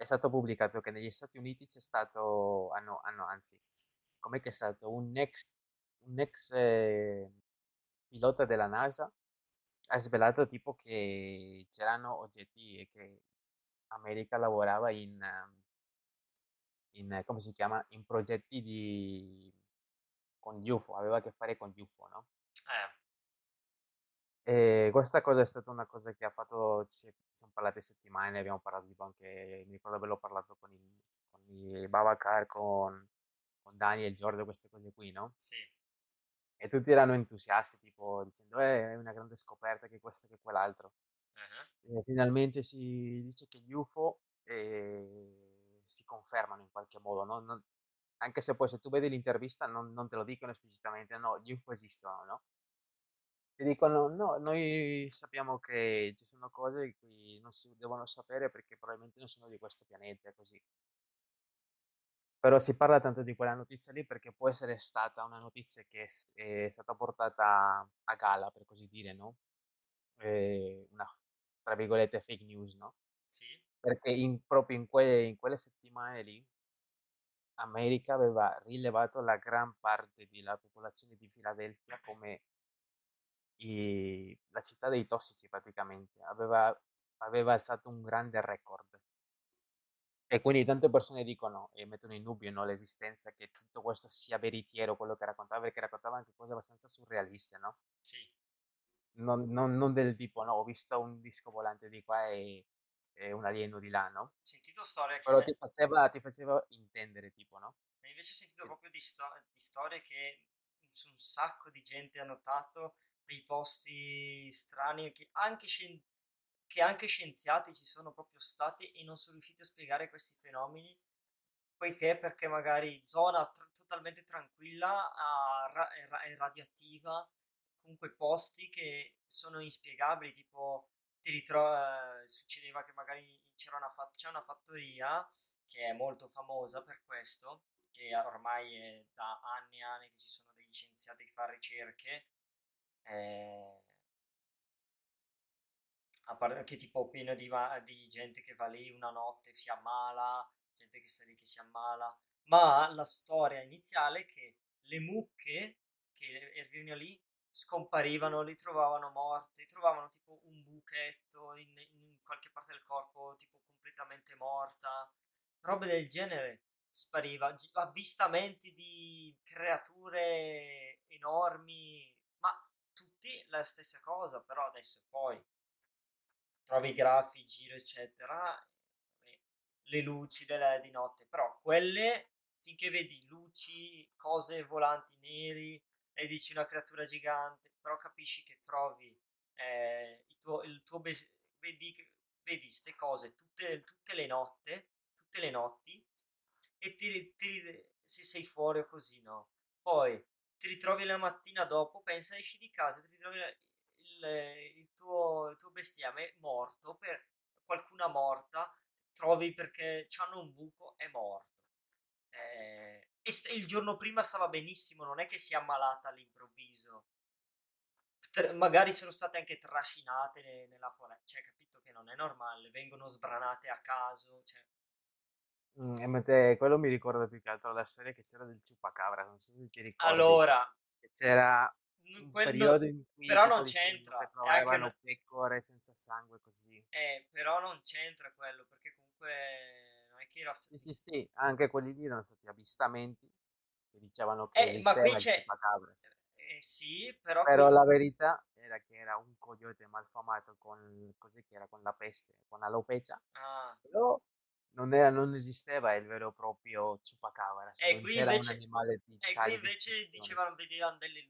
è stato pubblicato che negli Stati Uniti c'è stato, hanno, hanno anzi, com'è che è stato un ex, un ex eh, pilota della NASA ha svelato tipo che c'erano oggetti e che America lavorava in, in come si chiama, in progetti di, con UFO, aveva a che fare con UFO, no? E questa cosa è stata una cosa che ha fatto, ci siamo parlate settimane, abbiamo parlato tipo anche, mi ricordo averlo parlato con i, con i Babacar, con, con Dani e Giorgio, queste cose qui, no? Sì. E tutti erano entusiasti, tipo dicendo eh, è una grande scoperta che questo che quell'altro. Uh-huh. Finalmente si dice che gli UFO eh, si confermano in qualche modo, no? Non, anche se poi se tu vedi l'intervista non, non, te lo dicono esplicitamente, no, gli UFO esistono, no? Ti dicono, no, noi sappiamo che ci sono cose che non si devono sapere perché probabilmente non sono di questo pianeta, così. Però si parla tanto di quella notizia lì perché può essere stata una notizia che è, è stata portata a gala, per così dire, no? Eh, una, tra virgolette, fake news, no? Sì. Perché in, proprio in, que, in quelle settimane lì America aveva rilevato la gran parte della popolazione di Filadelfia come i, la città dei tossici praticamente, aveva, aveva alzato un grande record. E quindi tante persone dicono e mettono in dubbio no, l'esistenza che tutto questo sia veritiero quello che raccontava, perché raccontava anche cose abbastanza surrealiste, no? Sì. Non, non, non del tipo, no, ho visto un disco volante di qua e, e un alieno di là, no? Sentito storie che... Però ti, faceva, ti faceva intendere, tipo, no? Ma invece ho sentito proprio di, sto- di storie che un sacco di gente ha notato dei posti strani che anche, scien- che anche scienziati ci sono proprio stati e non sono riusciti a spiegare questi fenomeni poiché perché magari zona tr- totalmente tranquilla ra- è, ra- è radioattiva comunque posti che sono inspiegabili tipo ti ritro- eh, succedeva che magari c'era una, fa- c'è una fattoria che è molto famosa per questo che ormai è da anni e anni che ci sono degli scienziati che fanno ricerche eh, a parte che tipo pieno di, di, gente che va lì una notte si ammala, gente che sta lì che si ammala, ma la storia iniziale è che le mucche che erano lì scomparivano, li trovavano morti, trovavano tipo un buchetto in, in qualche parte del corpo tipo completamente morta, robe del genere spariva, avvistamenti di creature enormi tutti la stessa cosa, però adesso poi trovi i grafi, giro, eccetera, le luci delle, di notte, però quelle, finché vedi luci, cose volanti neri e dici una creatura gigante, però capisci che trovi eh, il tuo, il tuo bes- vedi, queste cose tutte, tutte le notte, tutte le notti, e ti, ti, se sei fuori o così, no? Poi ti ritrovi la mattina dopo, pensa, esci di casa, ti ritrovi il, il, tuo, il tuo bestiame morto, per qualcuna morta, trovi perché hanno un buco, è morto. Eh, e st- il giorno prima stava benissimo, non è che si è ammalata all'improvviso. Tr- magari sono state anche trascinate ne- nella foresta, cioè capito che non è normale, vengono sbranate a caso, cioè Mm, e quello mi ricorda più che altro la storia che c'era del ciupacabra, non so se ti ricordi. Allora, c'era un quello, periodo in cui però non c'entra. Trovavano una... pecore senza sangue così. Eh, però non c'entra quello, perché comunque non è che era... Sì, sì, sì, anche quelli lì erano stati avvistamenti che dicevano che eh, ma qui c'è... Eh, sì, però... Però qui... la verità era che era un coyote malfamato con, così che era, con la peste, con alopecia. Ah. Però non, era, non esisteva il vero e proprio ciupacabra. E qui invece, e qui invece dicevano vedevano delle,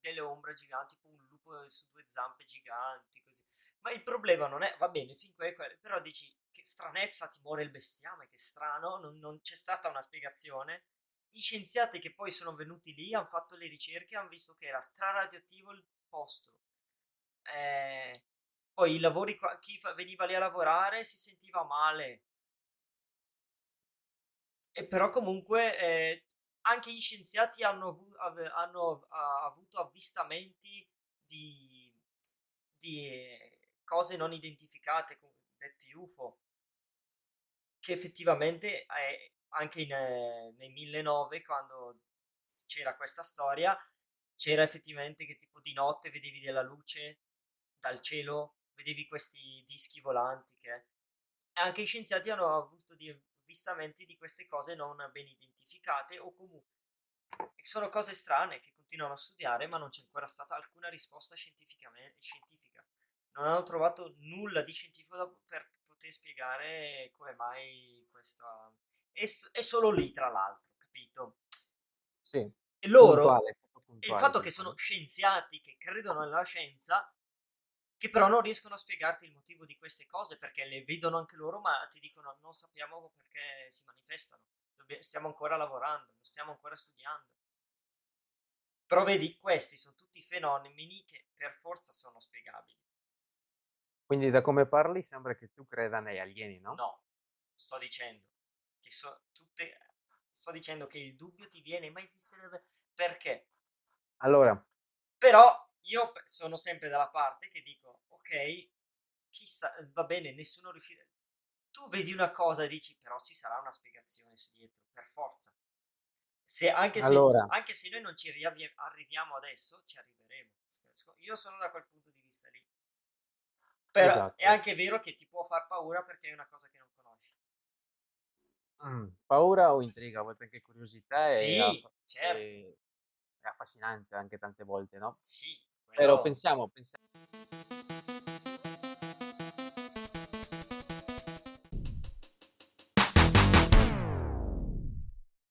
delle ombre giganti, tipo un lupo su due zampe giganti, così. Ma il problema non è, va bene, fin qui è quello, però dici che stranezza ti muore il bestiame, che strano, non, non c'è stata una spiegazione. Gli scienziati che poi sono venuti lì, hanno fatto le ricerche, hanno visto che era straradioattivo il posto. Eh, poi i lavori, chi fa, veniva lì a lavorare si sentiva male, e però comunque eh, anche gli scienziati hanno, hanno avuto avvistamenti di, di cose non identificate, detti UFO, che effettivamente eh, anche in, eh, nel 1009 quando c'era questa storia c'era effettivamente che tipo di notte vedevi della luce dal cielo vedevi questi dischi volanti che e anche i scienziati hanno avuto di avvistamenti di queste cose non ben identificate o comunque sono cose strane che continuano a studiare ma non c'è ancora stata alcuna risposta scientifica. Non hanno trovato nulla di scientifico per poter spiegare come mai questa è, è solo lì tra l'altro capito? Sì e loro puntuale, puntuale, il fatto che sono scienziati che credono nella scienza che però non riescono a spiegarti il motivo di queste cose perché le vedono anche loro, ma ti dicono non sappiamo perché si manifestano, stiamo ancora lavorando, stiamo ancora studiando. Però vedi, questi sono tutti fenomeni che per forza sono spiegabili. Quindi da come parli sembra che tu creda negli alieni, no? No, sto dicendo che so, tutte, sto dicendo che il dubbio ti viene, ma esisterebbe perché? Allora, però io sono sempre dalla parte che dico, ok, chissà, va bene, nessuno riuscirà. Tu vedi una cosa e dici, però ci sarà una spiegazione su dietro, per forza. Se, anche, se, allora. anche se noi non ci arriviamo adesso, ci arriveremo. Io sono da quel punto di vista lì. Però esatto. è anche vero che ti può far paura perché è una cosa che non conosci. Mm, paura o intriga, a volte anche curiosità. Sì, è, certo. È, è affascinante anche tante volte, no? Sì. Però pensiamo, pensiamo